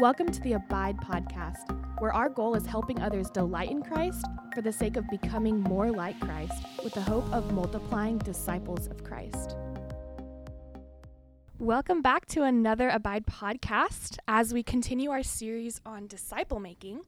Welcome to the Abide Podcast, where our goal is helping others delight in Christ for the sake of becoming more like Christ with the hope of multiplying disciples of Christ. Welcome back to another Abide podcast as we continue our series on disciple making.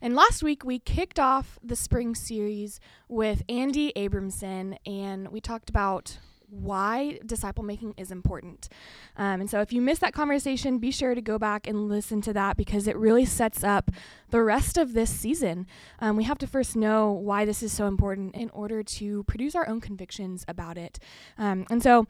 And last week we kicked off the spring series with Andy Abramson and we talked about why disciple making is important. Um, and so, if you missed that conversation, be sure to go back and listen to that because it really sets up the rest of this season. Um, we have to first know why this is so important in order to produce our own convictions about it. Um, and so,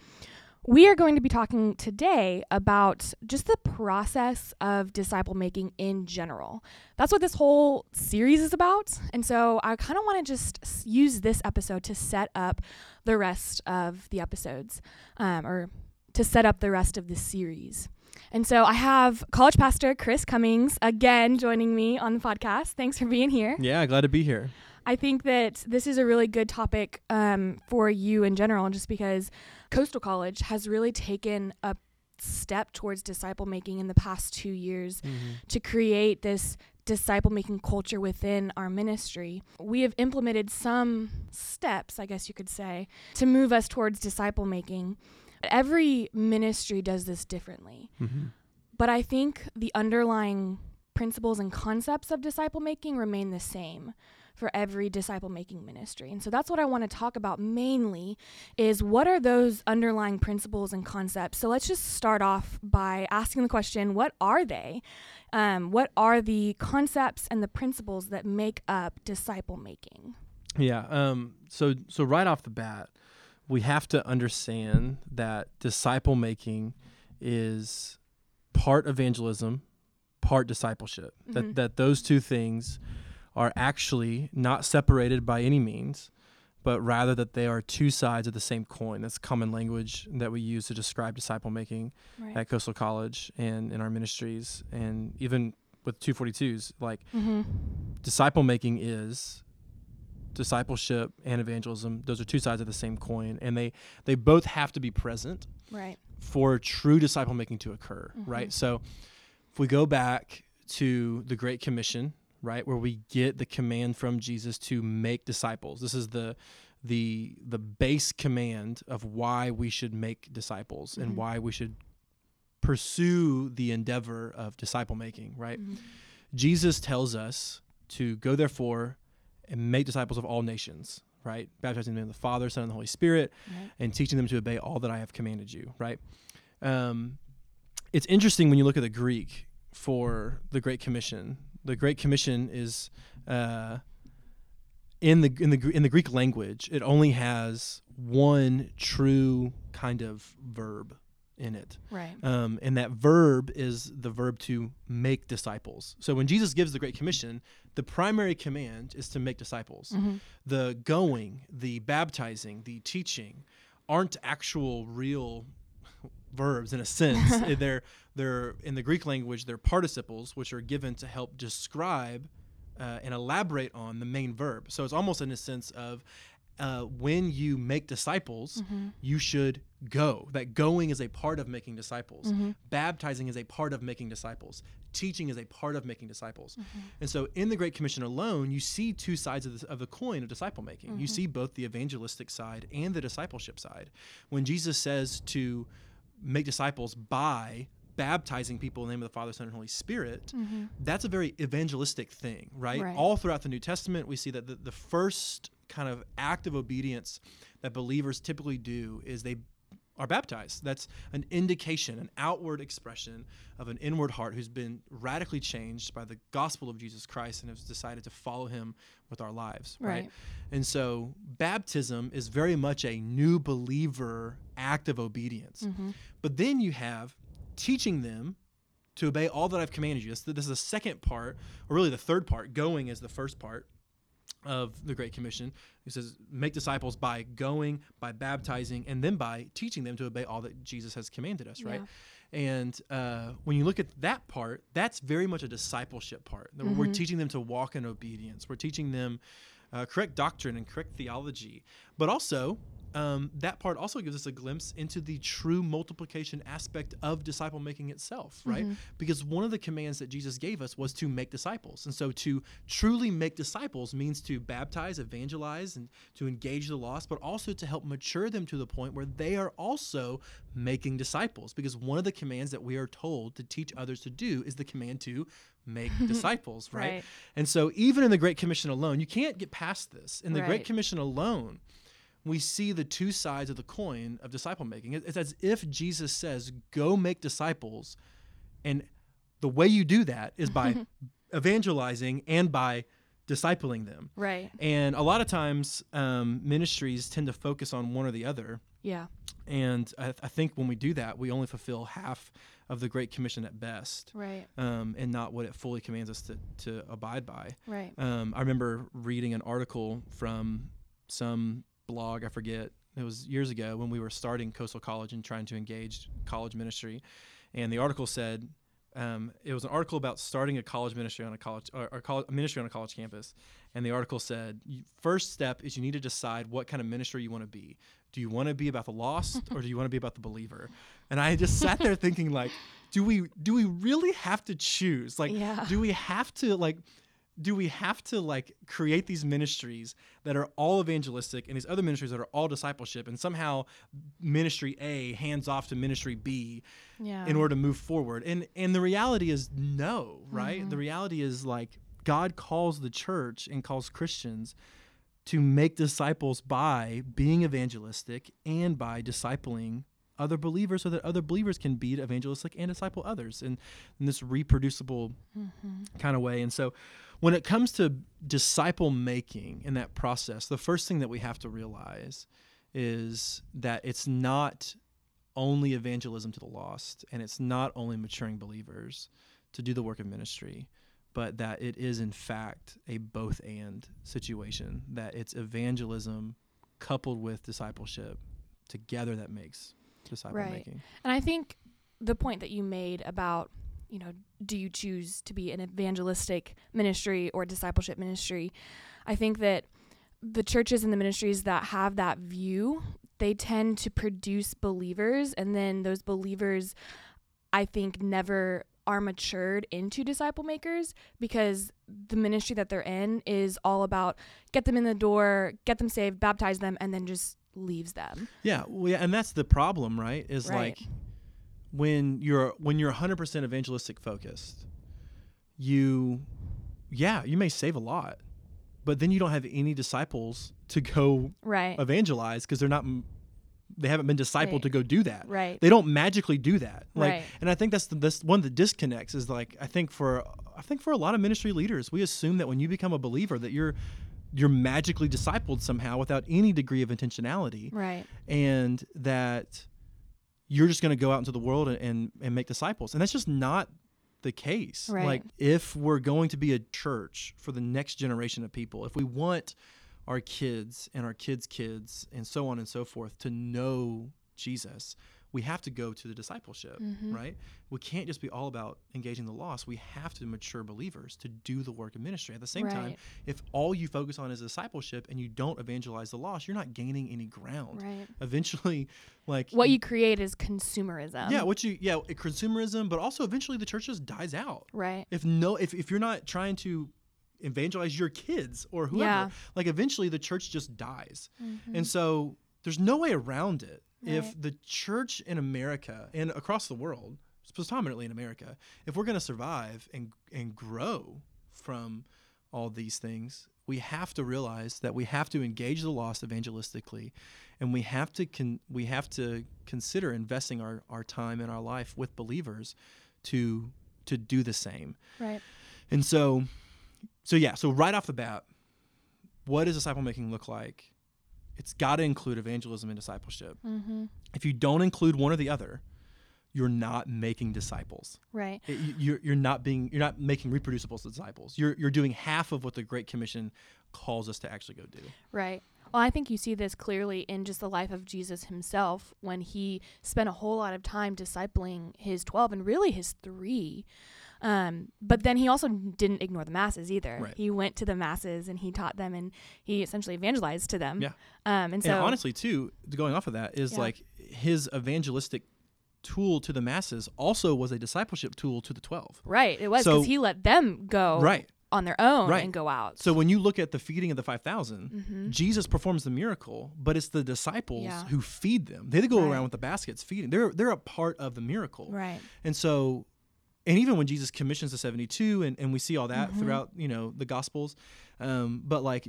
we are going to be talking today about just the process of disciple making in general. That's what this whole series is about. And so I kind of want to just use this episode to set up the rest of the episodes um, or to set up the rest of the series. And so I have college pastor Chris Cummings again joining me on the podcast. Thanks for being here. Yeah, glad to be here. I think that this is a really good topic um, for you in general, just because Coastal College has really taken a step towards disciple making in the past two years mm-hmm. to create this disciple making culture within our ministry. We have implemented some steps, I guess you could say, to move us towards disciple making. Every ministry does this differently. Mm-hmm. But I think the underlying principles and concepts of disciple making remain the same for every disciple making ministry. And so that's what I want to talk about mainly is what are those underlying principles and concepts. So let's just start off by asking the question, what are they? Um, what are the concepts and the principles that make up disciple making? Yeah. Um, so so right off the bat, we have to understand that disciple making is part evangelism, part discipleship. Mm-hmm. That that those two things are actually not separated by any means, but rather that they are two sides of the same coin. That's common language that we use to describe disciple making right. at Coastal College and in our ministries, and even with 242s. Like, mm-hmm. disciple making is discipleship and evangelism those are two sides of the same coin and they they both have to be present right for true disciple making to occur mm-hmm. right so if we go back to the great commission right? Where we get the command from Jesus to make disciples. This is the the the base command of why we should make disciples mm-hmm. and why we should pursue the endeavor of disciple making, right? Mm-hmm. Jesus tells us to go therefore and make disciples of all nations, right? Baptizing them in the Father, Son, and the Holy Spirit, right. and teaching them to obey all that I have commanded you, right? Um, it's interesting when you look at the Greek for the Great Commission the Great Commission is uh, in the in the in the Greek language. It only has one true kind of verb in it. Right. Um, and that verb is the verb to make disciples. So when Jesus gives the Great Commission, the primary command is to make disciples. Mm-hmm. The going, the baptizing, the teaching aren't actual real verbs in a sense. they're they're in the Greek language they're participles which are given to help describe uh, and elaborate on the main verb. So it's almost in a sense of uh, when you make disciples, mm-hmm. you should go. That going is a part of making disciples. Mm-hmm. Baptizing is a part of making disciples. Teaching is a part of making disciples. Mm-hmm. And so, in the Great Commission alone, you see two sides of the, of the coin of disciple making. You mm-hmm. see both the evangelistic side and the discipleship side. When Jesus says to make disciples by baptizing people in the name of the Father, Son, and Holy Spirit, mm-hmm. that's a very evangelistic thing, right? right? All throughout the New Testament, we see that the, the first kind of act of obedience that believers typically do is they are baptized. That's an indication, an outward expression of an inward heart who's been radically changed by the gospel of Jesus Christ and has decided to follow him with our lives, right? right? And so baptism is very much a new believer act of obedience. Mm-hmm. But then you have teaching them to obey all that I've commanded you. This, this is the second part, or really the third part. Going is the first part of the Great Commission. He says, make disciples by going, by baptizing, and then by teaching them to obey all that Jesus has commanded us, right? And uh, when you look at that part, that's very much a discipleship part. Mm-hmm. We're teaching them to walk in obedience. We're teaching them uh, correct doctrine and correct theology. But also, um, that part also gives us a glimpse into the true multiplication aspect of disciple making itself, right? Mhm. Because one of the commands that Jesus gave us was to make disciples. And so to truly make disciples means to baptize, evangelize, and to engage the lost, but also to help mature them to the point where they are also making disciples. Because one of the commands that we are told to teach others to do is the command to make disciples, right? Right. And so even in the Great Commission alone, you can't get past this. In the Right. Great Commission alone, we see the two sides of the coin of disciple making. It's as if Jesus says, "Go make disciples," and the way you do that is by evangelizing and by discipling them. Right. And a lot of times, um, ministries tend to focus on one or the other. Yeah. And I, I think when we do that, we only fulfill half of the Great Commission at best, Right. um, and not what it fully commands us to, to abide by. Right. Um, I remember reading an article from some blog, I forget, it was years ago when we were starting Coastal College and trying to engage college ministry. And the article said, um, it was an article about starting a college ministry on a college or, or college, a ministry on a college campus. And the article said, first step is you need to decide what kind of ministry you want to be. Do you want to be about the lost or do you want to be about the believer? And I just sat there thinking, like, do we do we really have to choose? Like, Yeah. do we have to like do we have to like create these ministries that are all evangelistic and these other ministries that are all discipleship and somehow ministry A hands off to ministry B Yeah. in order to move forward? And and the reality is no, right? Mhm. The reality is like God calls the church and calls Christians to make disciples by being evangelistic and by discipling other believers so that other believers can be evangelistic and disciple others in, in this reproducible Mhm. kind of way. And so when it comes to disciple making in that process, the first thing that we have to realize is that it's not only evangelism to the lost and it's not only maturing believers to do the work of ministry, but that it is in fact a both and situation, that it's evangelism coupled with discipleship together that makes disciple Right. making. And I think the point that you made about, you know, do you choose to be an evangelistic ministry or discipleship ministry? I think that the churches and the ministries that have that view, they tend to produce believers and then those believers I think never are matured into disciple makers because the ministry that they're in is all about get them in the door, get them saved, baptize them and then just leaves them. Yeah, well, yeah, and that's the problem, right? Is Right. like when you're when you're 100% evangelistic focused, you yeah, you may save a lot, but then you don't have any disciples to go Right. evangelize because they're not they haven't been discipled Right. to go do that. Right. They don't magically do that. Like Right. and I think that's the this one of the disconnects is like I think for I think for a lot of ministry leaders, we assume that when you become a believer that you're you're magically discipled somehow without any degree of intentionality Right. and that you're just going to go out into the world and, and, and make disciples. And that's just not the case. Right. Like, if we're going to be a church for the next generation of people, if we want our kids and our kids' kids and so on and so forth to know Jesus, we have to go to the discipleship, Mhm. right? We can't just be all about engaging the lost. We have to mature believers to do the work of ministry. At the same time, if all you focus on is discipleship and you don't evangelize the lost, you're not gaining any ground Right. eventually like What you create is consumerism. yeah what you yeah consumerism but also eventually the church just dies out Right. if no if, if you're not trying to evangelize your kids or whoever Yeah. like eventually the church just dies Mhm. and so there's no way around it if the church in america and across the world predominantly in america if we're going to survive and and grow from all these things we have to realize that we have to engage the lost evangelistically and we have to con- we have to consider investing our, our time and our life with believers to to do the same. Right. and so so yeah so right off the bat what does disciple making look like it's got to include evangelism and discipleship Mm-hmm. if you don't include one or the other you're not making disciples Right. it- you- you're, you're not being you're not making reproducible disciples you're, you're doing half of what the great commission calls us to actually go do Right. Well, I think you see this clearly in just the life of Jesus himself when he spent a whole lot of time discipling his 12 and really his three Um, but then he also didn't ignore the masses either. Right. He went to the masses and he taught them and he essentially evangelized to them. Yeah. Um, and so and honestly, too, going off of that is Yeah. like his evangelistic tool to the masses also was a discipleship tool to the 12. right, it was So- because he let them go Right. on their own Right. and go out. So when you look at the feeding of the 5,000, Mhm. Jesus performs the miracle, but it's the disciples Yeah. who feed them. They go Right. around with the baskets feeding. They're they're a part of the miracle. right. And so and even when Jesus commissions the 72 and, and we see all that Mhm. throughout, you know, the gospels, um, but like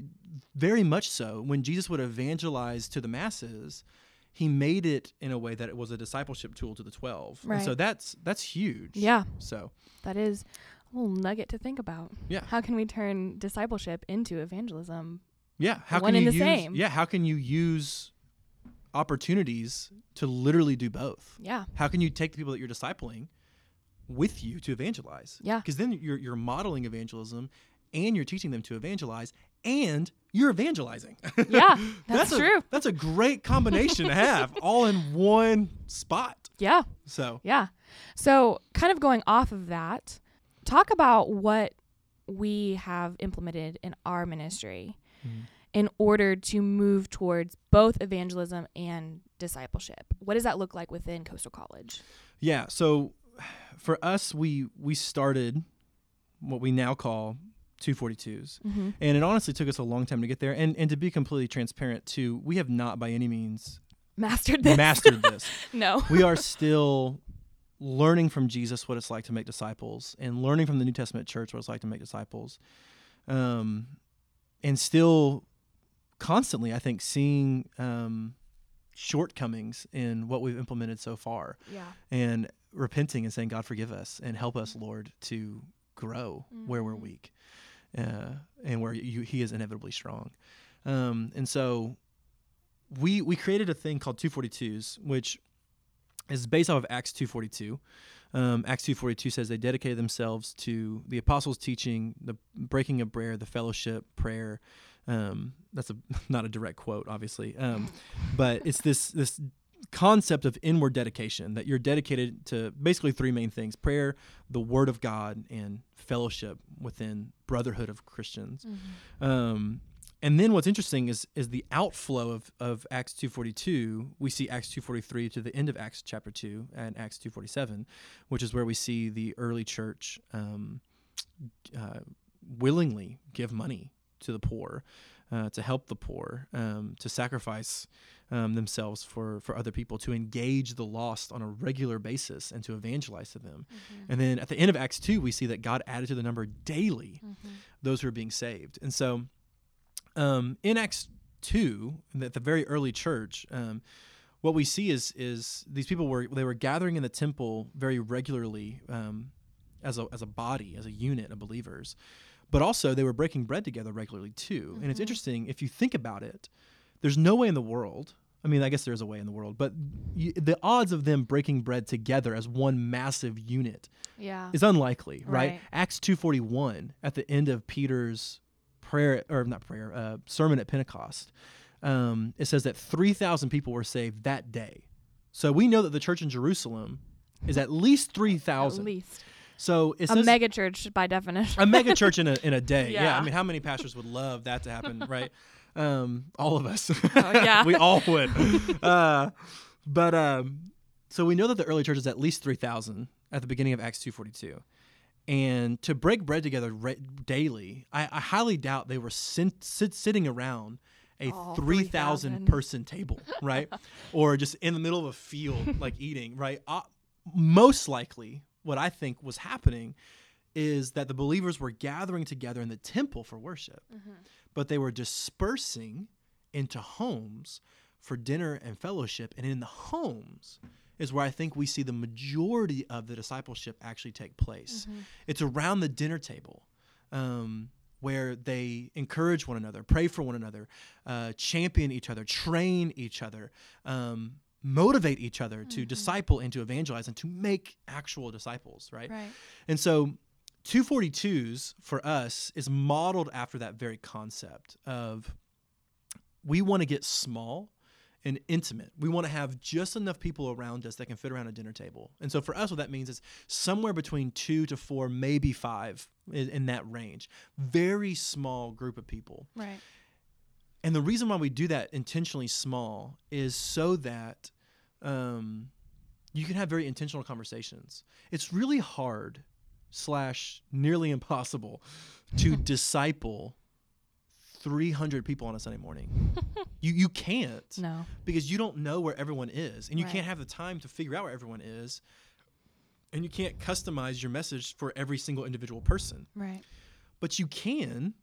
very much so when Jesus would evangelize to the masses, he made it in a way that it was a discipleship tool to the 12. And so that's that's huge. Yeah, So, that is a little nugget to think about. Yeah. How can we turn discipleship into evangelism? yeah, how One can you the use same. Yeah, how can you use opportunities to literally do both? Yeah. How can you take the people that you're discipling with you to evangelize? Yeah. Because then you're you're modeling evangelism and you're teaching them to evangelize and you're evangelizing. Yeah, that's a, true. That's a great combination to have all in one spot. Yeah. So Yeah. So, kind of going off of that, talk about what we have implemented in our ministry Mhm. in order to move towards both evangelism and discipleship. What does that look like within Coastal College? yeah, so for us we we started what we now call 242s. Mm-hmm. And it honestly took us a long time to get there. And and to be completely transparent too, we have not by any means Mastered this? mastered this. no. we are still learning from Jesus what it's like to make disciples and learning from the New Testament church what it's like to make disciples. Um, and still constantly, I think, seeing um, shortcomings in what we've implemented so far Yeah. and repenting and saying, God, forgive us and help us, Lord, to grow where we're Mhm. weak uh, and where you, He is inevitably strong. Um, and so we we created a thing called 242s, which is based off of Acts 242. Um, Acts 242 says they dedicated themselves to the apostles' teaching, the breaking of bread, the fellowship, prayer. Um, that's a not a direct quote, obviously, um, but it's this this concept of inward dedication that you're dedicated to basically three main things: prayer, the Word of God, and fellowship within brotherhood of Christians. Um, and then what's interesting is is the outflow of, of Acts 242. We see Acts 243 to the end of Acts chapter 2 and Acts 247, which is where we see the early church um, uh, willingly give money to the poor, uh, to help the poor, um, to sacrifice um, themselves for, for other people, to engage the lost on a regular basis and to evangelize to them. And then at the end of Acts 2, we see that God added to the number daily those who are being saved. And so um, in Acts 2, at the very early church, um, what we see is is these people were they were gathering in the temple very regularly um, as a as a body, as a unit of believers, but also they were breaking bread together regularly too. And it's Mhm. interesting if you think about it. There's no way in the world. I mean, I guess there's a way in the world, but y the odds of them breaking bread together as one massive unit Yeah. is unlikely, right? Right. Acts 2:41 at the end of Peter's prayer or not prayer, uh, sermon at Pentecost. Um, it says that 3,000 people were saved that day. So we know that the church in Jerusalem is at least At 3,000. least. So it A says mega church by definition. a mega church in a in a day. Yeah. Yeah. I mean, how many pastors would love that to happen, right? Um, all of us. Oh, yeah. we all would. Uh, but um, so we know that the early church is at least three thousand at the beginning of Acts two forty two. And to break bread together re- daily, I, I highly doubt they were sin- sit- sitting around a All 3,000 3,000. person table, right? or just in the middle of a field, like eating, right? Uh, most likely, what I think was happening is that the believers were gathering together in the temple for worship, but they were dispersing into homes for dinner and fellowship. And in the homes is where I think we see the majority of the discipleship actually take place. It's around the dinner table. Um, where they encourage one another, pray for one another, uh, champion each other, train each other, um, motivate each other to mm-hmm. disciple and to evangelize and to make actual disciples, right? right. And so 242s for us is modeled after that very concept of we want to get small and intimate. We want to have just enough people around us that can fit around a dinner table. And so for us, what that means is somewhere between two to four, maybe five in, in that range. Very small group of people. Right. And the reason why we do that intentionally small is so that um, you can have very intentional conversations. It's really hard slash nearly impossible to disciple 300 people on a Sunday morning. you you can't No. because you don't know where everyone is and you Right. can't have the time to figure out where everyone is and you can't customize your message for every single individual person. Right. But you can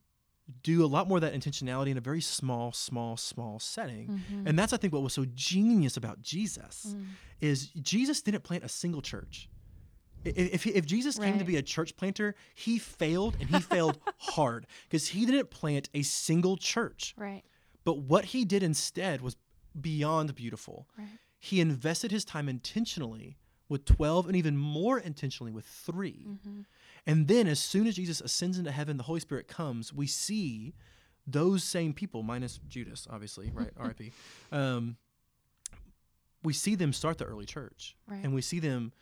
do a lot more of that intentionality in a very small small small setting. Mm-hmm. And that's I think what was so genius about Jesus Mm. is Jesus didn't plant a single church. If, if, if Jesus came to be a church planter, he failed and he failed hard because he didn't plant a single church. Right. But what he did instead was beyond beautiful. Right. He invested his time intentionally with 12 and even more intentionally with 3. Mm-hmm. And then as soon as Jesus ascends into heaven, the Holy Spirit comes, we see those same people, minus Judas, obviously, right? RIP. Um, we see them start the early church. Right. And we see them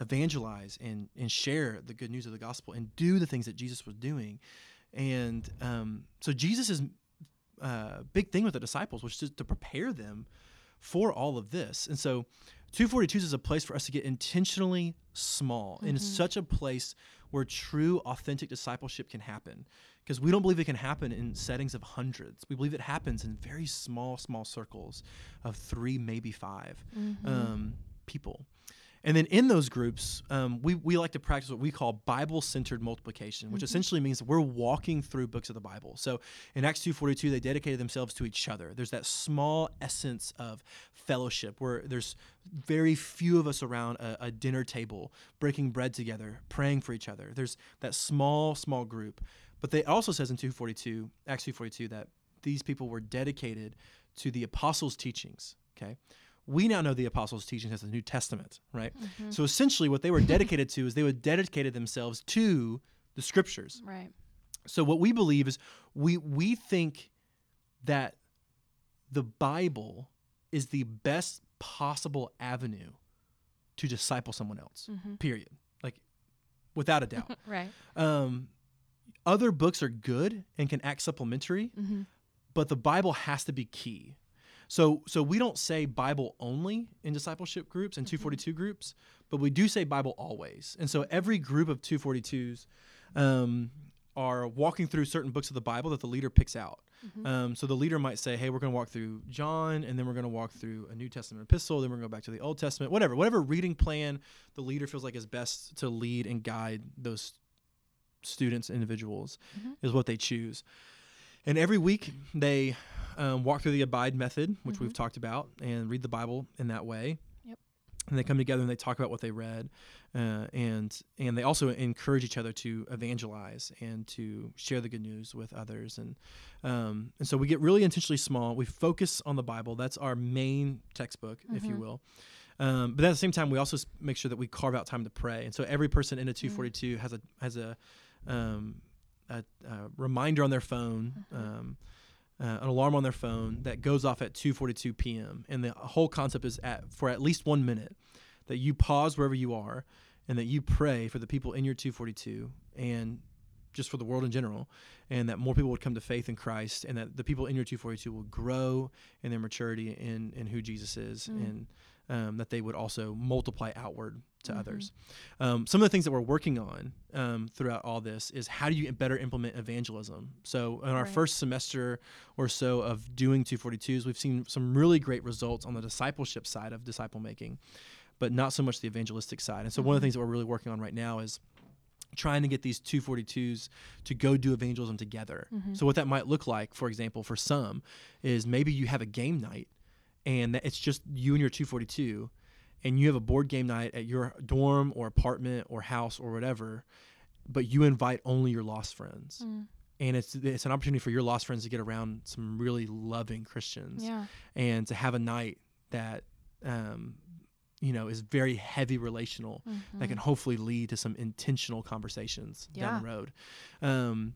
evangelize and, and share the good news of the gospel and do the things that Jesus was doing. And um, so Jesus' uh, big thing with the disciples was just to prepare them for all of this. And so 242s is a place for us to get intentionally small and it's such a place where true authentic discipleship can happen. Because we don't believe it can happen in settings of hundreds. We believe it happens in very small small circles of three maybe 5 um, people and then in those groups, um, we, we like to practice what we call Bible centered multiplication, which essentially means we're walking through books of the Bible. So in Acts 2.42, they dedicated themselves to each other. There's that small essence of fellowship where there's very few of us around a, a dinner table, breaking bread together, praying for each other. There's that small, small group. But they also says in 242, Acts 2.42, that these people were dedicated to the apostles' teachings, okay? We now know the apostles' teachings as the New Testament, right? So essentially, what they were dedicated to is they would dedicated themselves to the Scriptures. Right. So what we believe is we we think that the Bible is the best possible avenue to disciple someone else. Period. Like without a doubt. Right. um, other books are good and can act supplementary, Mm-hmm. but the Bible has to be key. So, so we don't say Bible only in discipleship groups and 242 groups, but we do say Bible always. And so every group of 242s um, are walking through certain books of the Bible that the leader picks out. Um, so the leader might say, "Hey, we're going to walk through John, and then we're going to walk through a New Testament epistle. Then we're going to go back to the Old Testament. Whatever, whatever reading plan the leader feels like is best to lead and guide those students, individuals, is what they choose. And every week they um, walk through the abide method, which we've talked about, and read the Bible in that way. Yep. And they come together and they talk about what they read, uh, and and they also encourage each other to evangelize and to share the good news with others. And um, and so we get really intentionally small. We focus on the Bible. That's our main textbook, if you will. Um, but at the same time, we also make sure that we carve out time to pray. And so every person in a 242 has a has a, um, a, a reminder on their phone, um, uh, an alarm on their phone that goes off at 2:42 p.m. And the whole concept is at for at least one minute that you pause wherever you are and that you pray for the people in your 242 and just for the world in general, and that more people would come to faith in Christ, and that the people in your 242 will grow in their maturity in in who Jesus is, and um, that they would also multiply outward to others. Um, some of the things that we're working on um, throughout all this is how do you better implement evangelism. So in our Right. first semester or so of doing 242s, we've seen some really great results on the discipleship side of disciple making, but not so much the evangelistic side. And so one of the things that we're really working on right now is trying to get these 242s to go do evangelism together. So what that might look like, for example, for some is maybe you have a game night and that it's just you and your 242 and you have a board game night at your dorm or apartment or house or whatever, but you invite only your lost friends. And it's it's an opportunity for your lost friends to get around some really loving Christians Yeah. and to have a night that um, you know is very heavy relational that can hopefully lead to some intentional conversations down the road. Um,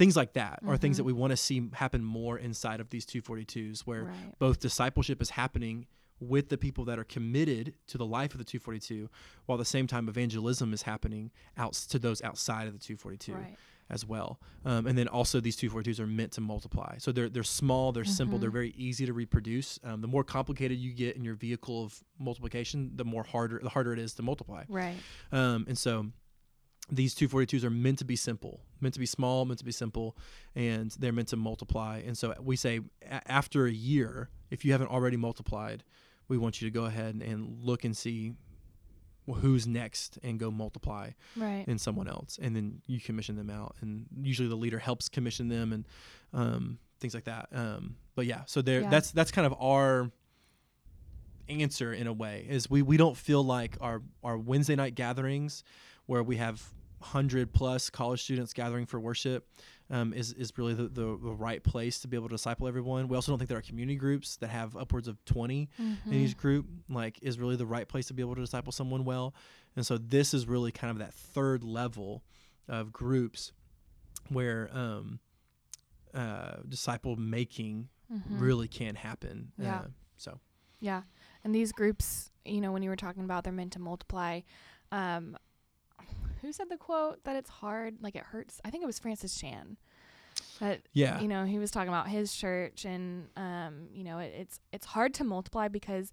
things like that are things that we want to see happen more inside of these 242s where Right. both discipleship is happening with the people that are committed to the life of the 242 while at the same time evangelism is happening out to those outside of the 242 Right. as well um, and then also these 242s are meant to multiply so they're they're small they're simple they're Mhm. very easy to reproduce um, the more complicated you get in your vehicle of multiplication the more harder the harder it is to multiply Right. um, and so these 242s are meant to be simple, meant to be small, meant to be simple, and they're meant to multiply. And so we say a- after a year, if you haven't already multiplied, we want you to go ahead and look and see who's next and go multiply Right. in someone else. And then you commission them out. And usually the leader helps commission them and um, things like that. Um, but yeah, so there Yeah. that's that's kind of our answer in a way is we, we don't feel like our, our Wednesday night gatherings where we have 100 plus college students gathering for worship um, is, is really the, the, the right place to be able to disciple everyone. We also don't think that our community groups that have upwards of 20 in Mhm. each group like is really the right place to be able to disciple someone well. And so this is really kind of that third level of groups where um, uh, disciple making Mhm. really can happen. Yeah. Uh, so Yeah. And these groups, you know, when you were talking about they're meant to multiply, um, who said the quote that it's hard, like it hurts? I think it was Francis Chan. That yeah, you know he was talking about his church, and um, you know it, it's it's hard to multiply because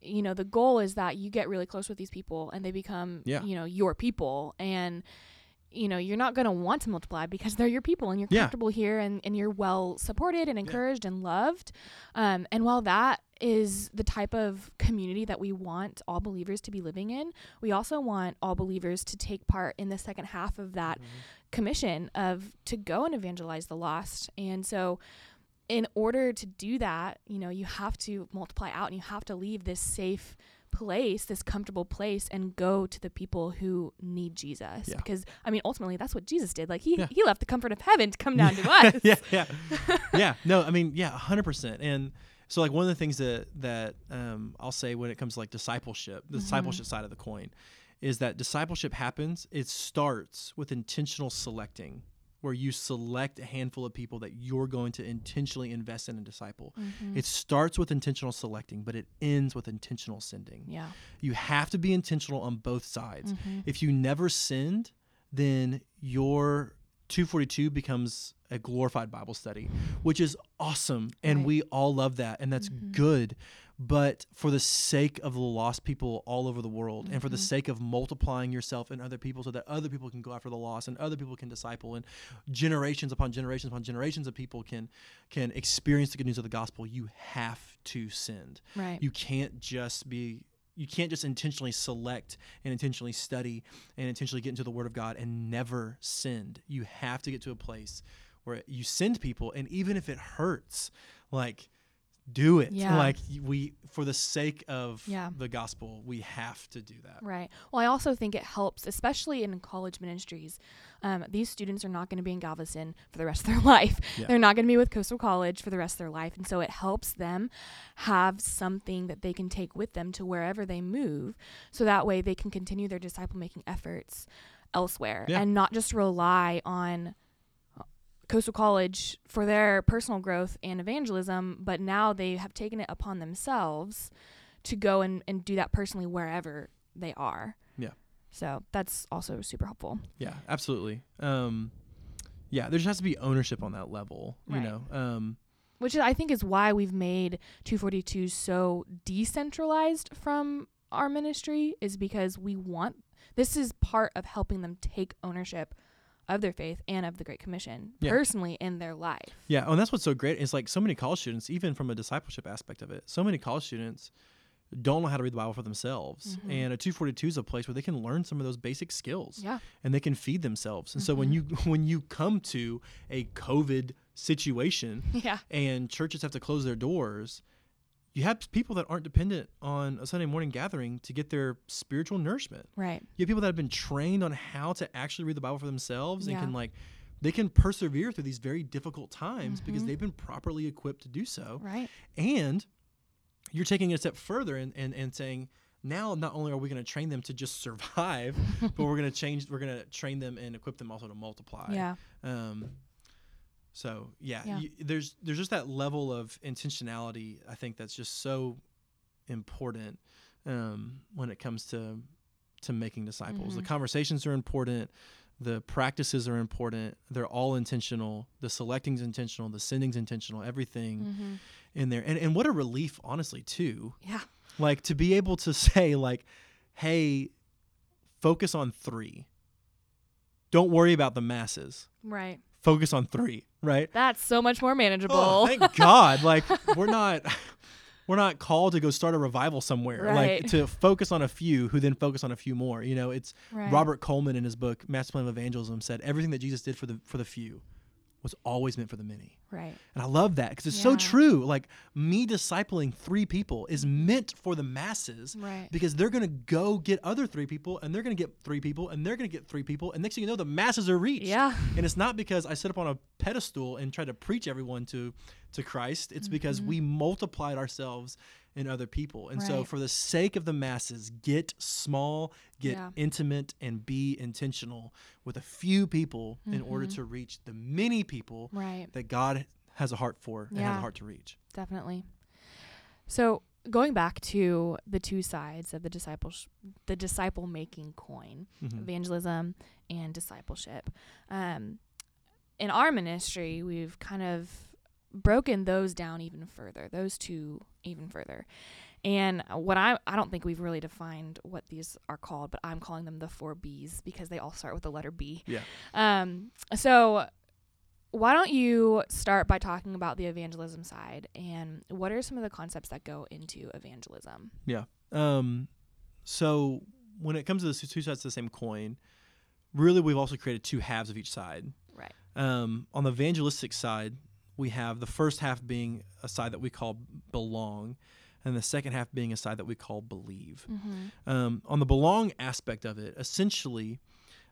you know the goal is that you get really close with these people and they become Yeah. you know your people and you know you're not going to want to multiply because they're your people and you're Yeah. comfortable here and, and you're well supported and encouraged and loved um, and while that is the type of community that we want all believers to be living in we also want all believers to take part in the second half of that mm-hmm. commission of to go and evangelize the lost and so in order to do that you know you have to multiply out and you have to leave this safe place this comfortable place and go to the people who need jesus Yeah. because i mean ultimately that's what jesus did like he Yeah. he left the comfort of heaven to come down to us yeah, yeah, yeah. No, I mean, yeah, hundred percent. And so, like, one of the things that that um, I'll say when it comes to like discipleship, the Mhm. discipleship side of the coin, is that discipleship happens. It starts with intentional selecting, where you select a handful of people that you're going to intentionally invest in and disciple. Mhm. It starts with intentional selecting, but it ends with intentional sending. yeah You have to be intentional on both sides. Mhm. If you never sinned, then your 242 becomes a glorified Bible study, which is awesome. And Right. we all love that. And that's Mhm. good. But for the sake of the lost people all over the world, and for the Mhm. sake of multiplying yourself and other people so that other people can go after the lost and other people can disciple and generations upon generations upon generations of people can can experience the good news of the gospel, you have to send right you can't just be you can't just intentionally select and intentionally study and intentionally get into the word of god and never send you have to get to a place where you send people and even if it hurts like do it Yeah. like we for the sake of Yeah. the gospel we have to do that Right. Well, I also think it helps, especially in college ministries. Um, these students are not going to be in Galveston for the rest of their life. Yeah. They're not going to be with Coastal College for the rest of their life. And so it helps them have something that they can take with them to wherever they move. So that way they can continue their disciple making efforts elsewhere and not just rely on Coastal College for their personal growth and evangelism, but now they have taken it upon themselves to go and, and do that personally wherever they are. Yeah. So that's also super helpful. yeah absolutely um yeah there just has to be ownership on that level you Right. know um Which I think is why we've made 242 so decentralized from our ministry, is because we want this is part of helping them take ownership of their faith and of the Great Commission Yeah. personally in their life. Yeah, oh, and that's what's so great. Is like so many college students, even from a discipleship aspect of it, so many college students don't know how to read the Bible for themselves. Mhm. And a 242 is a place where they can learn some of those basic skills Yeah. and they can feed themselves. And so when Mhm. you when you come to a COVID situation Yeah. and churches have to close their doors, you have people that aren't dependent on a Sunday morning gathering to get their spiritual nourishment. Right. You have people that have been trained on how to actually read the Bible for themselves and Yeah. can like they can persevere through these very difficult times because Mhm. they've been properly equipped to do so. Right. And you're taking it a step further and, and, and saying, now not only are we going to train them to just survive, but we're going to change we're going to train them and equip them also to multiply. Yeah. Um So yeah, Yeah. You, there's there's just that level of intentionality. I think that's just so important um, when it comes to to making disciples. The Mhm. conversations are important. The practices are important. They're all intentional. The selecting's intentional. The sending's intentional. Everything Mm-hmm. in there, and and what a relief, honestly, too. Yeah. Like to be able to say like, hey, focus on three. Don't worry about the masses. Right. Focus on three. Right. That's so much more manageable. Oh, thank God. Like we're not we're not called to go start a revival somewhere. Right. Like to focus on a few who then focus on a few more. You know, it's right. Robert Coleman in his book Master Plan of Evangelism said everything that Jesus did for the for the few was always meant for the many. Right. And I love that because it's so true. Like me discipling three people is meant for the masses Right. because they're going to go get other three people and they're going to get three people and they're going to get three people and next thing you know the masses are reached. Yeah. And it's not because I sit up on a pedestal and try to preach everyone to to Christ. It's because we multiplied ourselves in other people. And so Mm-hmm. For the sake of the masses, get small, get Yeah. intimate and be intentional with a few people in order Mm-hmm. to reach the many people Right. that God has a heart for and has a heart to reach. Definitely. So going back to the two sides of the disciple the disciple making coin, Mhm. evangelism and discipleship. Um, in our ministry, we've kind of broken those down even further, those two even further. And what I I don't think we've really defined what these are called, but I'm calling them the four B's because they all start with the letter B. Yeah. Um, so why don't you start by talking about the evangelism side and what are some of the concepts that go into evangelism? Yeah. Um, so when it comes to the two sides of the same coin, really we've also created two halves of each side. Right. Um, on the evangelistic side, we have the first half being a side that we call belong, and the second half being a side that we call believe. Mm-hmm. Um, on the belong aspect of it, essentially,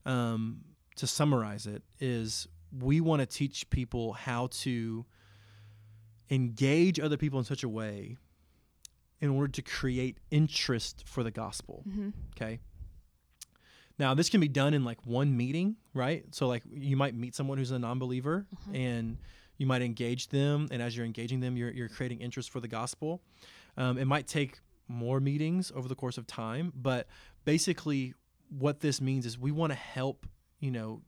um, to summarize it, is we want to teach people how to engage other people in such a way in order to create interest for the gospel. Mm-hmm. Okay. Now, this can be done in like one meeting, right? So, like, you might meet someone who's a non believer and you might engage them. And as you're engaging them, you're, you're creating interest for the gospel. Um, it might take more meetings over the course of time. But basically, what this means is we want to help, you know,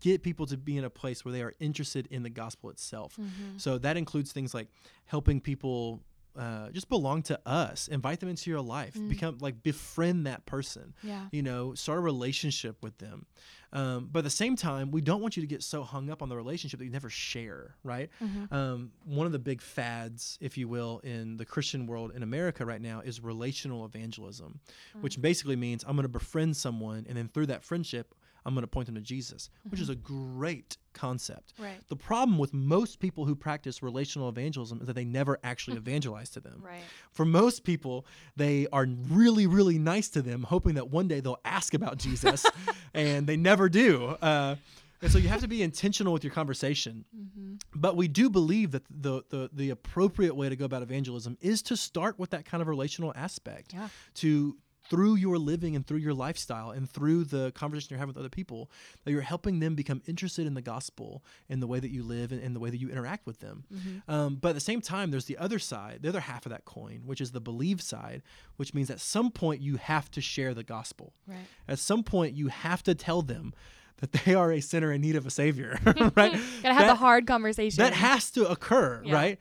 get people to be in a place where they are interested in the gospel itself. Mm-hmm. So that includes things like helping people uh, just belong to us, invite them into your life, Mm. become like befriend that person, Yeah. you know, start a relationship with them. Um, but at the same time, we don't want you to get so hung up on the relationship that you never share, right? Mm-hmm. Um, one of the big fads, if you will, in the Christian world in America right now is relational evangelism, which basically means I'm going to befriend someone, and then through that friendship, I'm going to point them to Jesus, which is a great concept. Right. The problem with most people who practice relational evangelism is that they never actually evangelize to them. Right. For most people, they are really, really nice to them, hoping that one day they'll ask about Jesus, and they never do. Uh, and so you have to be intentional with your conversation. Mm-hmm. But we do believe that the, the the appropriate way to go about evangelism is to start with that kind of relational aspect. Yeah. To through your living and through your lifestyle and through the conversation you're having with other people, that you're helping them become interested in the gospel and the way that you live and, and the way that you interact with them. Mm-hmm. Um, but at the same time, there's the other side, the other half of that coin, which is the believe side, which means at some point you have to share the gospel. Right. At some point, you have to tell them that they are a sinner in need of a savior, right? Gotta have the hard conversation. that has to occur, Yeah. right?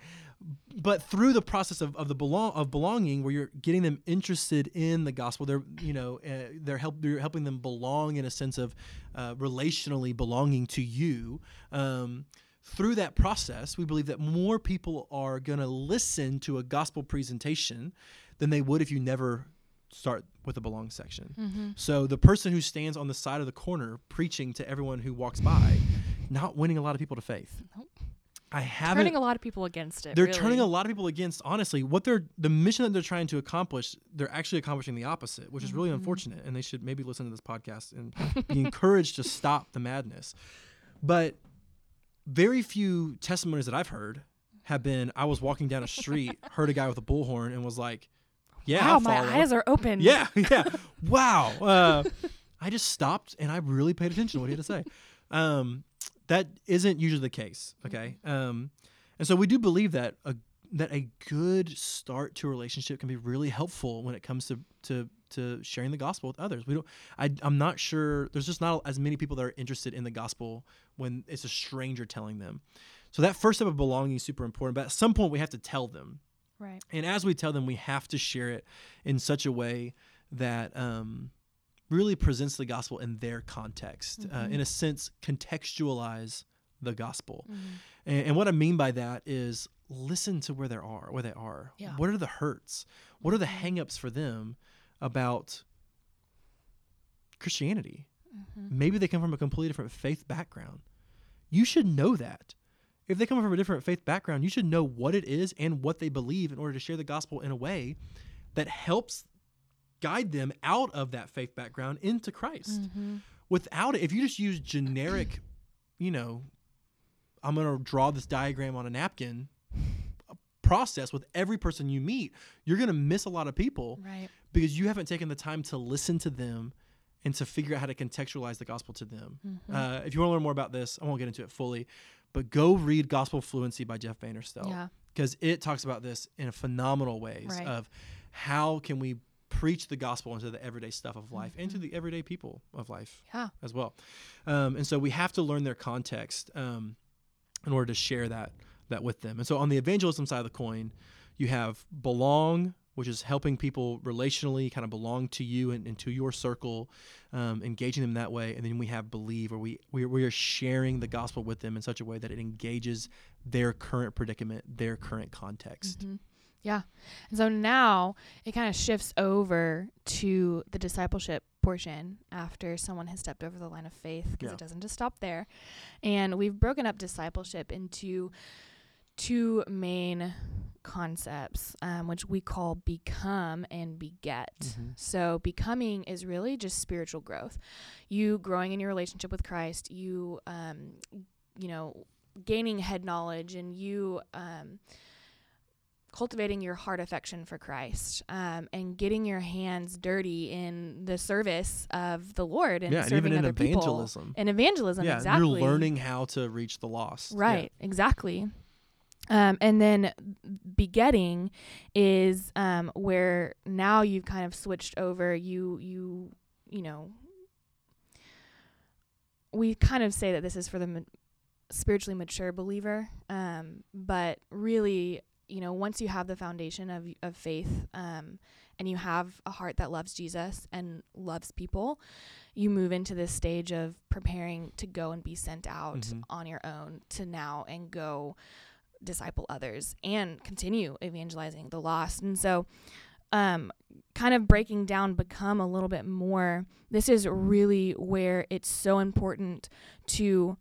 But through the process of, of the belong of belonging, where you're getting them interested in the gospel, they're you know uh, they're help you're helping them belong in a sense of uh, relationally belonging to you. Um, through that process, we believe that more people are going to listen to a gospel presentation than they would if you never start with a belong section. mm-hmm. So the person who stands on the side of the corner preaching to everyone who walks by, not winning a lot of people to faith. Nope. I haven't. turning a lot of people against it. they're really. turning a lot of people against. Honestly, what they're the mission that they're trying to accomplish, they're actually accomplishing the opposite, which is really Mhm. unfortunate. And they should maybe listen to this podcast and be encouraged to stop the madness. But very few testimonies that I've heard have been: I was walking down a street, heard a guy with a bullhorn, and was like, "Yeah, wow, I'll my follow." eyes are open. Yeah, yeah. wow. Uh, I just stopped and I really paid attention to what he had to say. Um, that isn't usually the case. Okay, um, and so we do believe that a that a good start to a relationship can be really helpful when it comes to to to sharing the gospel with others. We don't. I, I'm not sure. There's just not as many people that are interested in the gospel when it's a stranger telling them. So that first step of belonging is super important. But at some point, we have to tell them. Right. And as we tell them, we have to share it in such a way that um, really presents the gospel in their context. Uh, Mhm. in a sense, contextualize the gospel. Mhm. And, and what I mean by that is listen to where they are, where they are. Yeah. What are the hurts? What are the Mhm. hangups for them about Christianity? Mhm. Maybe they come from a completely different faith background. You should know that. If they come from a different faith background, you should know what it is and what they believe in order to share the gospel in a way that helps guide them out of that faith background into Christ. Mhm. Without it, if you just use generic, you know, I'm going to draw this diagram on a napkin process with every person you meet, you're going to miss a lot of people Right. because you haven't taken the time to listen to them and to figure out how to contextualize the gospel to them. Mhm. Uh, if you want to learn more about this, I won't get into it fully, but go read Gospel Fluency by Jeff Vanderstelt yeah. because it talks about this in a phenomenal ways Right. of how can we preach the gospel into the everyday stuff of life and to Mhm. the everyday people of life Yeah. as well. Um, and so we have to learn their context um, in order to share that that with them. And so on the evangelism side of the coin, you have belong, which is helping people relationally kind of belong to you and, and to your circle, um, engaging them that way. And then we have believe, where we, we we are sharing the gospel with them in such a way that it engages their current predicament, their current context. Mhm. Yeah. And so now it kind of shifts over to the discipleship portion after someone has stepped over the line of faith because Yeah. it doesn't just stop there. And we've broken up discipleship into two main concepts, um, which we call become and beget. Mhm. So, becoming is really just spiritual growth. You growing in your relationship with Christ, you, um, you know, gaining head knowledge, and you, um, cultivating your heart affection for Christ, um, and getting your hands dirty in the service of the Lord and yeah, and serving even in other people. evangelism. And evangelism, yeah, exactly. you're learning how to reach the lost. Yeah. Right, exactly. Um, and then begetting is um, where now you've kind of switched over. You you you know. We kind of say that this is for the ma- spiritually mature believer, um, but really, you know, once you have the foundation of of faith, um, and you have a heart that loves Jesus and loves people, you move into this stage of preparing to go and be sent out Mhm. on your own to now and go disciple others and continue evangelizing the lost. And so, um, kind of breaking down, become a little bit more. This is really where it's so important to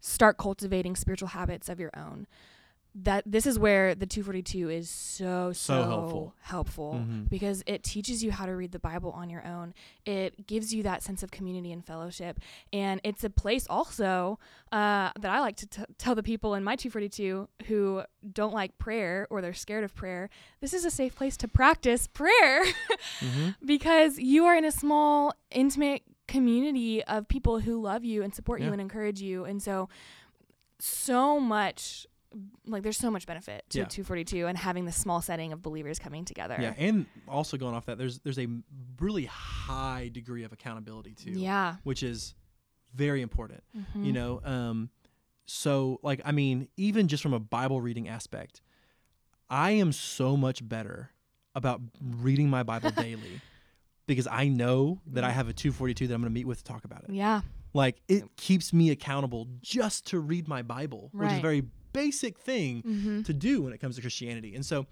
start cultivating spiritual habits of your own. That this is where the 242 is so so, So helpful. helpful Mhm. because it teaches you how to read the Bible on your own. It gives you that sense of community and fellowship, and it's a place also uh, that I like to t- tell the people in my 242 who don't like prayer or they're scared of prayer. This is a safe place to practice prayer Mhm. because you are in a small, intimate community of people who love you and support you and encourage you, and so so much. Like there's so much benefit to Yeah. 242 and having this small setting of believers coming together. Yeah, and also going off that, there's there's a really high degree of accountability too, Yeah. which is very important. Mhm. You know, um, so like I mean, even just from a Bible reading aspect, I am so much better about reading my Bible daily because I know that I have a 242 that I'm going to meet with to talk about it. Yeah. Like it keeps me accountable just to read my Bible, which is very basic thing Mm-hmm. to do when it comes to Christianity. And so,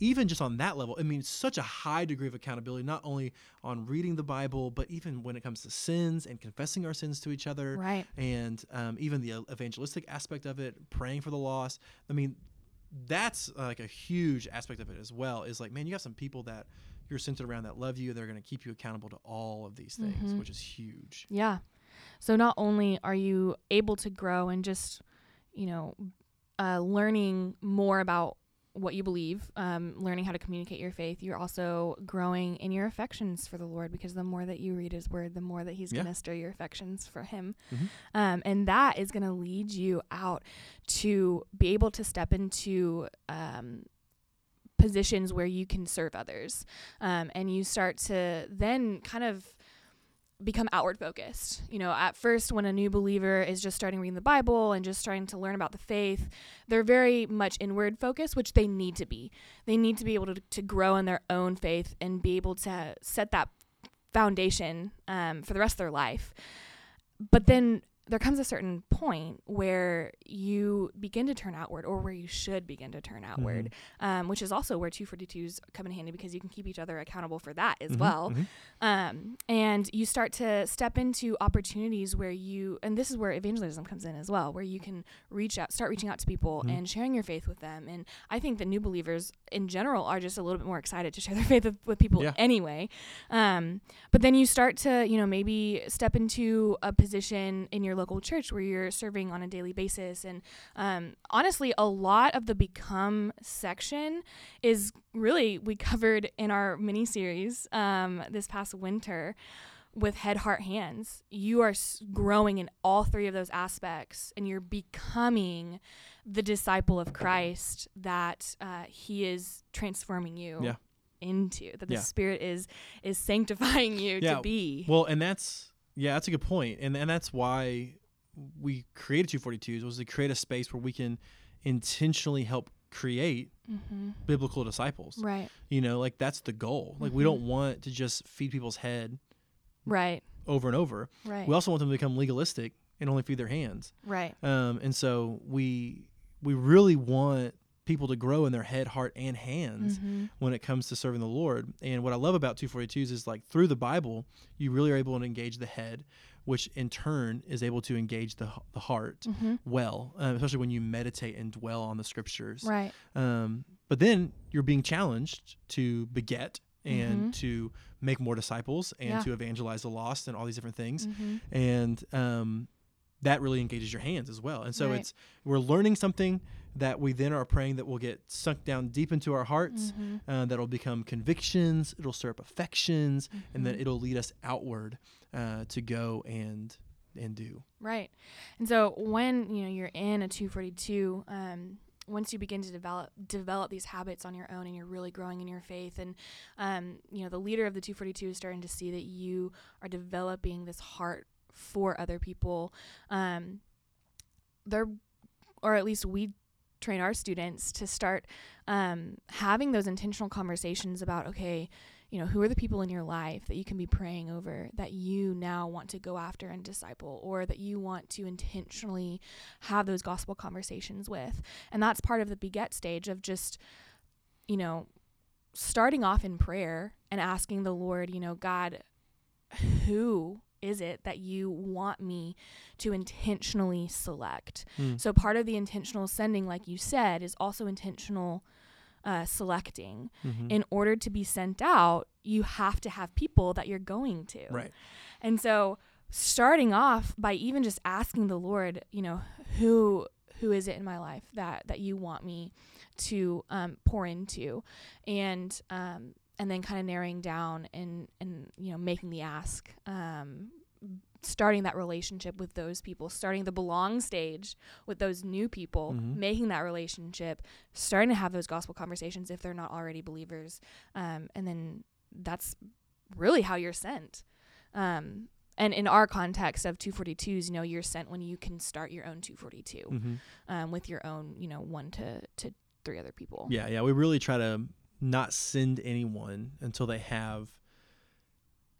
even just on that level, I mean, it's such a high degree of accountability, not only on reading the Bible, but even when it comes to sins and confessing our sins to each other, Right. and um, even the evangelistic aspect of it, praying for the lost. I mean, that's uh, like a huge aspect of it as well. Is like, man, you have some people that you're centered around that love you. They're going to keep you accountable to all of these things, Mhm. which is huge. Yeah. So not only are you able to grow and just, you know, uh, learning more about what you believe, um, learning how to communicate your faith. You're also growing in your affections for the Lord because the more that you read His Word, the more that He's Yeah. going to stir your affections for Him. Mhm. Um, and that is going to lead you out to be able to step into um, positions where you can serve others. Um, and you start to then kind of become outward focused. You know, at first, when a new believer is just starting reading the Bible and just starting to learn about the faith, they're very much inward focused, which they need to be. They need to be able to, to grow in their own faith and be able to set that foundation um, for the rest of their life. But then there comes a certain point where you begin to turn outward, or where you should begin to turn outward, um, which is also where 242s come in handy because you can keep each other accountable for that as Mhm, well. mhm. Um, and you start to step into opportunities where you, and this is where evangelism comes in as well, where you can reach out, start reaching out to people Mhm. and sharing your faith with them. And I think that new believers in general are just a little bit more excited to share their faith with, with people Yeah. anyway. Um, but then you start to, you know, maybe step into a position in your local church where you're serving on a daily basis. And um, honestly, a lot of the become section is really we covered in our mini series um, this past winter with head heart hands you are s- growing in all three of those aspects and you're becoming the disciple of christ that uh, he is transforming you Yeah. into that the Yeah. spirit is is sanctifying you Yeah, to be Well, and that's yeah, that's a good point, and and that's why we created 242s was to create a space where we can intentionally help create mm-hmm. biblical disciples. right You know, like that's the goal. Like we Mhm. don't want to just feed people's head right over and over. right We also want them to become legalistic and only feed their hands. right Um, and so we we really want people to grow in their head, heart, and hands mm-hmm. when it comes to serving the Lord. And what I love about 242s is like through the Bible, you really are able to engage the head, which in turn is able to engage the the heart Mm-hmm. well, um, especially when you meditate and dwell on the scriptures. right Um, but then you're being challenged to beget and Mhm. to make more disciples and Yeah. to evangelize the lost and all these different things. mm-hmm. And um, that really engages your hands as well. And so Right. it's we're learning something that we then are praying that will get sunk down deep into our hearts. Mm-hmm. Uh, that'll become convictions. It'll stir up affections, and then it'll lead us outward uh, to go and and do. Right. And so when, you know, you're in a 242, um, once you begin to develop develop these habits on your own and you're really growing in your faith and um, you know the leader of the 242 is starting to see that you are developing this heart for other people um, they're or at least we train our students to start um, having those intentional conversations about okay you know who are the people in your life that you can be praying over that you now want to go after and disciple or that you want to intentionally have those gospel conversations with? And that's part of the beget stage of just you know starting off in prayer and asking the lord you know god who is it that you want me to intentionally select Mm. so part of the intentional sending like you said is also intentional uh, selecting Mhm. in order to be sent out, you have to have people that you're going to. right. And so starting off by even just asking the Lord, you know, who who is it in my life that that you want me to um, pour into, and um, and then kind of narrowing down and and you know making the ask. Um, starting that relationship with those people starting the belong stage with those new people Mhm. making that relationship starting to have those gospel conversations if they're not already believers um, and then that's really how you're sent um, and in our context of 242s you know you're sent when you can start your own 242 Mhm. um, with your own you know one to, to three other people Yeah, yeah. We really try to not send anyone until they have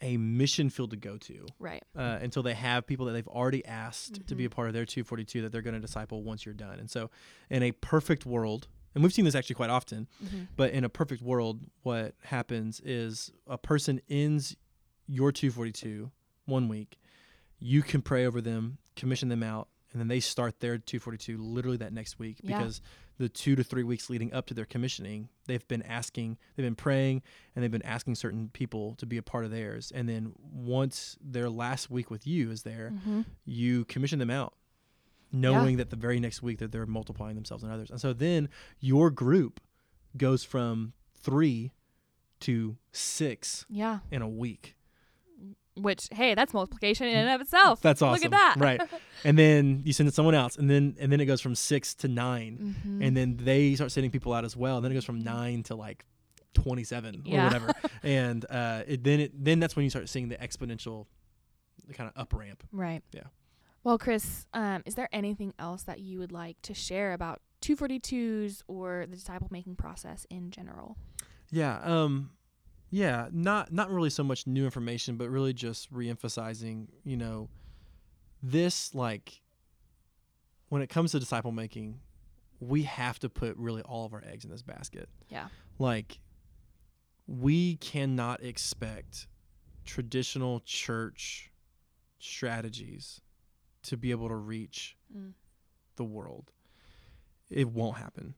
a mission field to go to. right uh, until they have people that they've already asked to be a Mhm. part of their 242 that they're going to disciple once you're done. And so, in a perfect world, and we've seen this actually quite often, mm-hmm. but in a perfect world, what happens is a person ends your 242 one week, you can pray over them, commission them out, and then they start their 242 literally that next week Yeah. because the two to three weeks leading up to their commissioning, they've been asking, they've been praying, and they've been asking certain people to be a part of theirs. And then once their last week with you is there, Mm-hmm. you commission them out, knowing that the very next week that they're multiplying themselves and others. And so then your group goes from three to six Yeah. in a week. Which hey, that's multiplication in and of itself. That's awesome. Look at that. Right. and then you send it to someone else, and then and then it goes from six to 9 Mhm. and then they start sending people out as well. And then it goes from nine to like twenty seven or Yeah. whatever. and uh, it, then it then that's when you start seeing the exponential kind of up ramp. Right. Yeah. Well, Chris, um, is there anything else that you would like to share about 242s or the disciple making process in general? Yeah. Um yeah, not not really so much new information, but really just reemphasizing, you know, this like when it comes to disciple making, we have to put really all of our eggs in this basket. Yeah. Like we cannot expect traditional church strategies to be able to reach Mm. the world. It won't happen.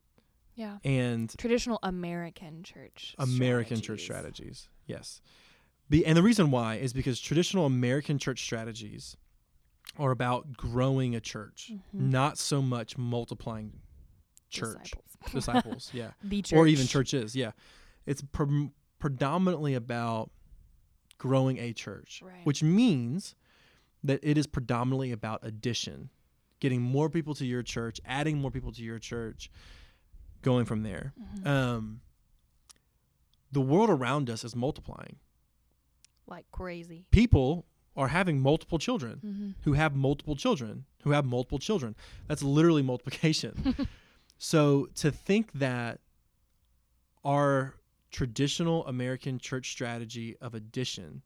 Yeah. And Traditional American church. American church strategies. strategies. Yes. Be, and the reason why is because traditional American church strategies are about growing a church, Mhm. not so much multiplying church Disciples. disciples. yeah. church. Or even churches. Yeah. It's pre- predominantly about growing a church, Right. which means that it is predominantly about addition, getting more people to your church, adding more people to your church, going from there Mhm. um, the world around us is multiplying. like crazy. People are having multiple children Mm-hmm. who have multiple children who have multiple children. That's literally multiplication. so to think that our traditional American church strategy of addition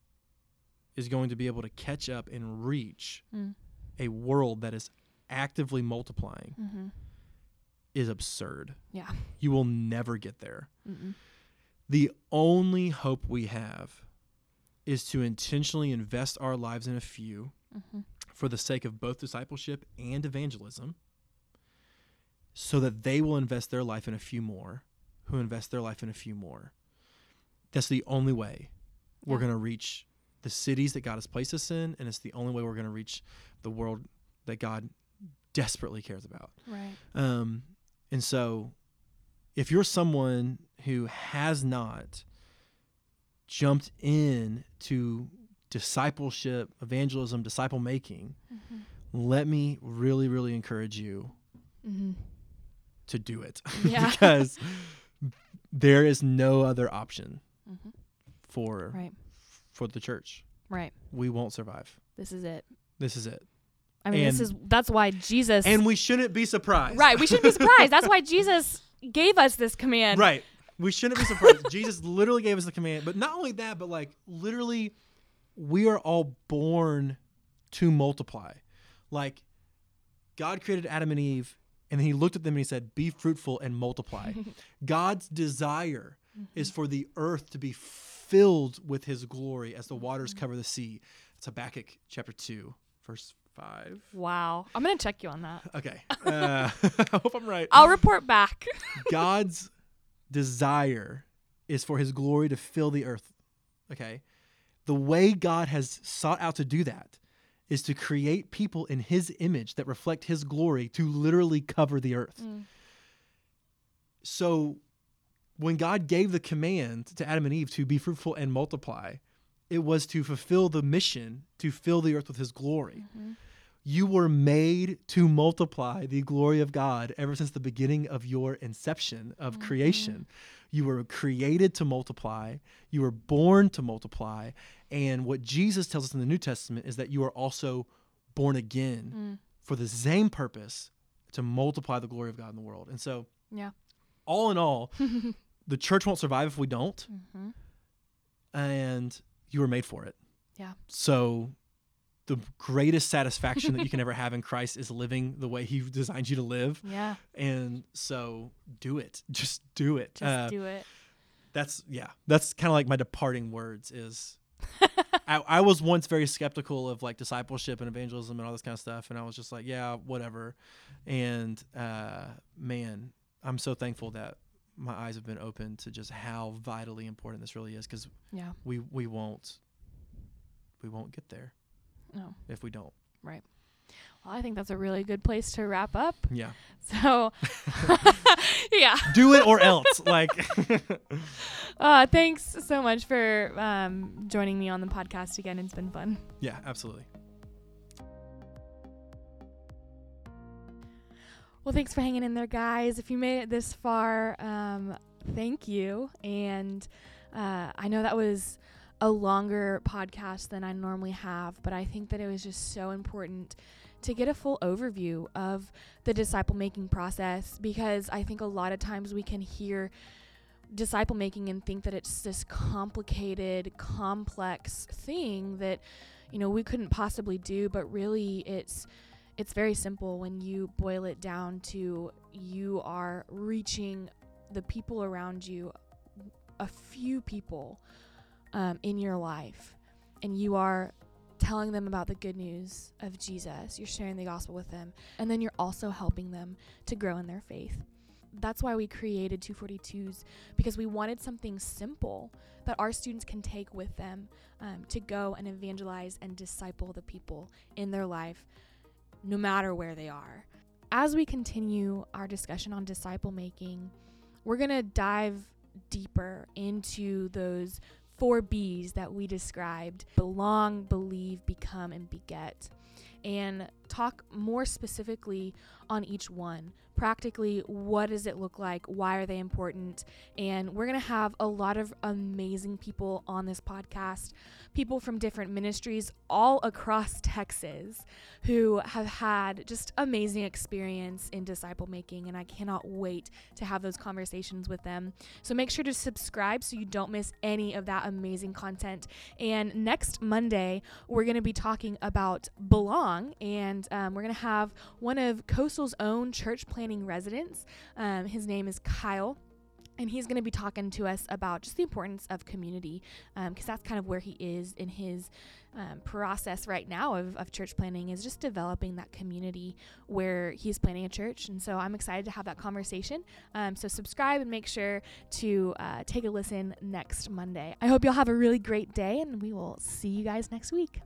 is going to be able to catch up and reach Mm. a world that is actively multiplying Mm-hmm. Is absurd. Yeah. You will never get there. Mm-mm. The only hope we have is to intentionally invest our lives in a few Mm-hmm. for the sake of both discipleship and evangelism, so that they will invest their life in a few more, who invest their life in a few more. That's the only way we're going to reach the cities that God has placed us in, and it's the only way we're going to reach the world that God desperately cares about. Right. Um, and so, if you're someone who has not jumped in to discipleship, evangelism, disciple making, Mm-hmm. let me really, really encourage you Mm-hmm. to do it Yeah. because there is no other option Mm-hmm. for Right. for the church. Right. We won't survive. This is it. This is it. I mean, this is that's why Jesus. And we shouldn't be surprised. right. We shouldn't be surprised. That's why Jesus gave us this command. Right. We shouldn't be surprised. Jesus literally gave us the command. But not only that, but like literally, we are all born to multiply. Like God created Adam and Eve, and then he looked at them and he said, Be fruitful and multiply. God's desire mm-hmm. is for the earth to be filled with his glory as the waters mm-hmm. cover the sea. It's Habakkuk chapter 2, verse 5. Wow. I'm gonna check you on that. Okay. Uh, I hope I'm right. I'll report back. God's desire is for his glory to fill the earth. Okay? The way God has sought out to do that is to create people in his image that reflect his glory to literally cover the earth. Mm. So when God gave the command to Adam and Eve to be fruitful and multiply, it was to fulfill the mission to fill the earth with his glory. Mhm. You were made to multiply the glory of God ever since the beginning of your inception of creation. You were created to multiply, you were born to multiply. And what Jesus tells us in the New Testament is that you are also born again Mm. for the same purpose to multiply the glory of God in the world. And so, Yeah. all in all, the church won't survive if we don't, Mm-hmm. and you were made for it. Yeah. So the greatest satisfaction that you can ever have in Christ is living the way he designed you to live. Yeah. And so do it. Just do it. Just Uh, do it. that's yeah. That's kind of like my departing words is I, I was once very skeptical of like discipleship and evangelism and all this kind of stuff. And I was just like, yeah, whatever. And uh, man, I'm so thankful that my eyes have been opened to just how vitally important this really is because Yeah. we we won't we won't get there No. if we don't. Right. Well, I think that's a really good place to wrap up. Yeah. So, yeah. Do it or else. Like, uh, thanks so much for um, joining me on the podcast again. It's been fun. yeah, absolutely. Well, thanks for hanging in there, guys. If you made it this far, um, thank you. And uh, I know that was a longer podcast than I normally have, but I think that it was just so important to get a full overview of the disciple making process because I think a lot of times we can hear disciple making and think that it's this complicated, complex thing that you know we couldn't possibly do, but really it's it's very simple when you boil it down to you are reaching the people around you, a few people um, in your life, and you are telling them about the good news of Jesus. You're sharing the gospel with them, and then you're also helping them to grow in their faith. That's why we created 242s because we wanted something simple that our students can take with them um, to go and evangelize and disciple the people in their life no matter where they are. As we continue our discussion on disciple making, we're going to dive deeper into those four B's that we described belong, believe, become, and beget and talk more specifically on each one. Practically, what does it look like? Why are they important? And we're going to have a lot of amazing people on this podcast, people from different ministries all across Texas who have had just amazing experience in disciple making. And I cannot wait to have those conversations with them. So make sure to subscribe so you don't miss any of that amazing content. And next Monday, we're going to be talking about belong. And um, we're going to have one of Coastal's own church planting residents. Um, his name is Kyle. And he's going to be talking to us about just the importance of community because um, that's kind of where he is in his um, process right now of, of church planting, is just developing that community where he's planting a church. And so i'm excited to have that conversation. Um, so subscribe and make sure to uh, take a listen next monday. I hope you'll have a really great day and we will see you guys next week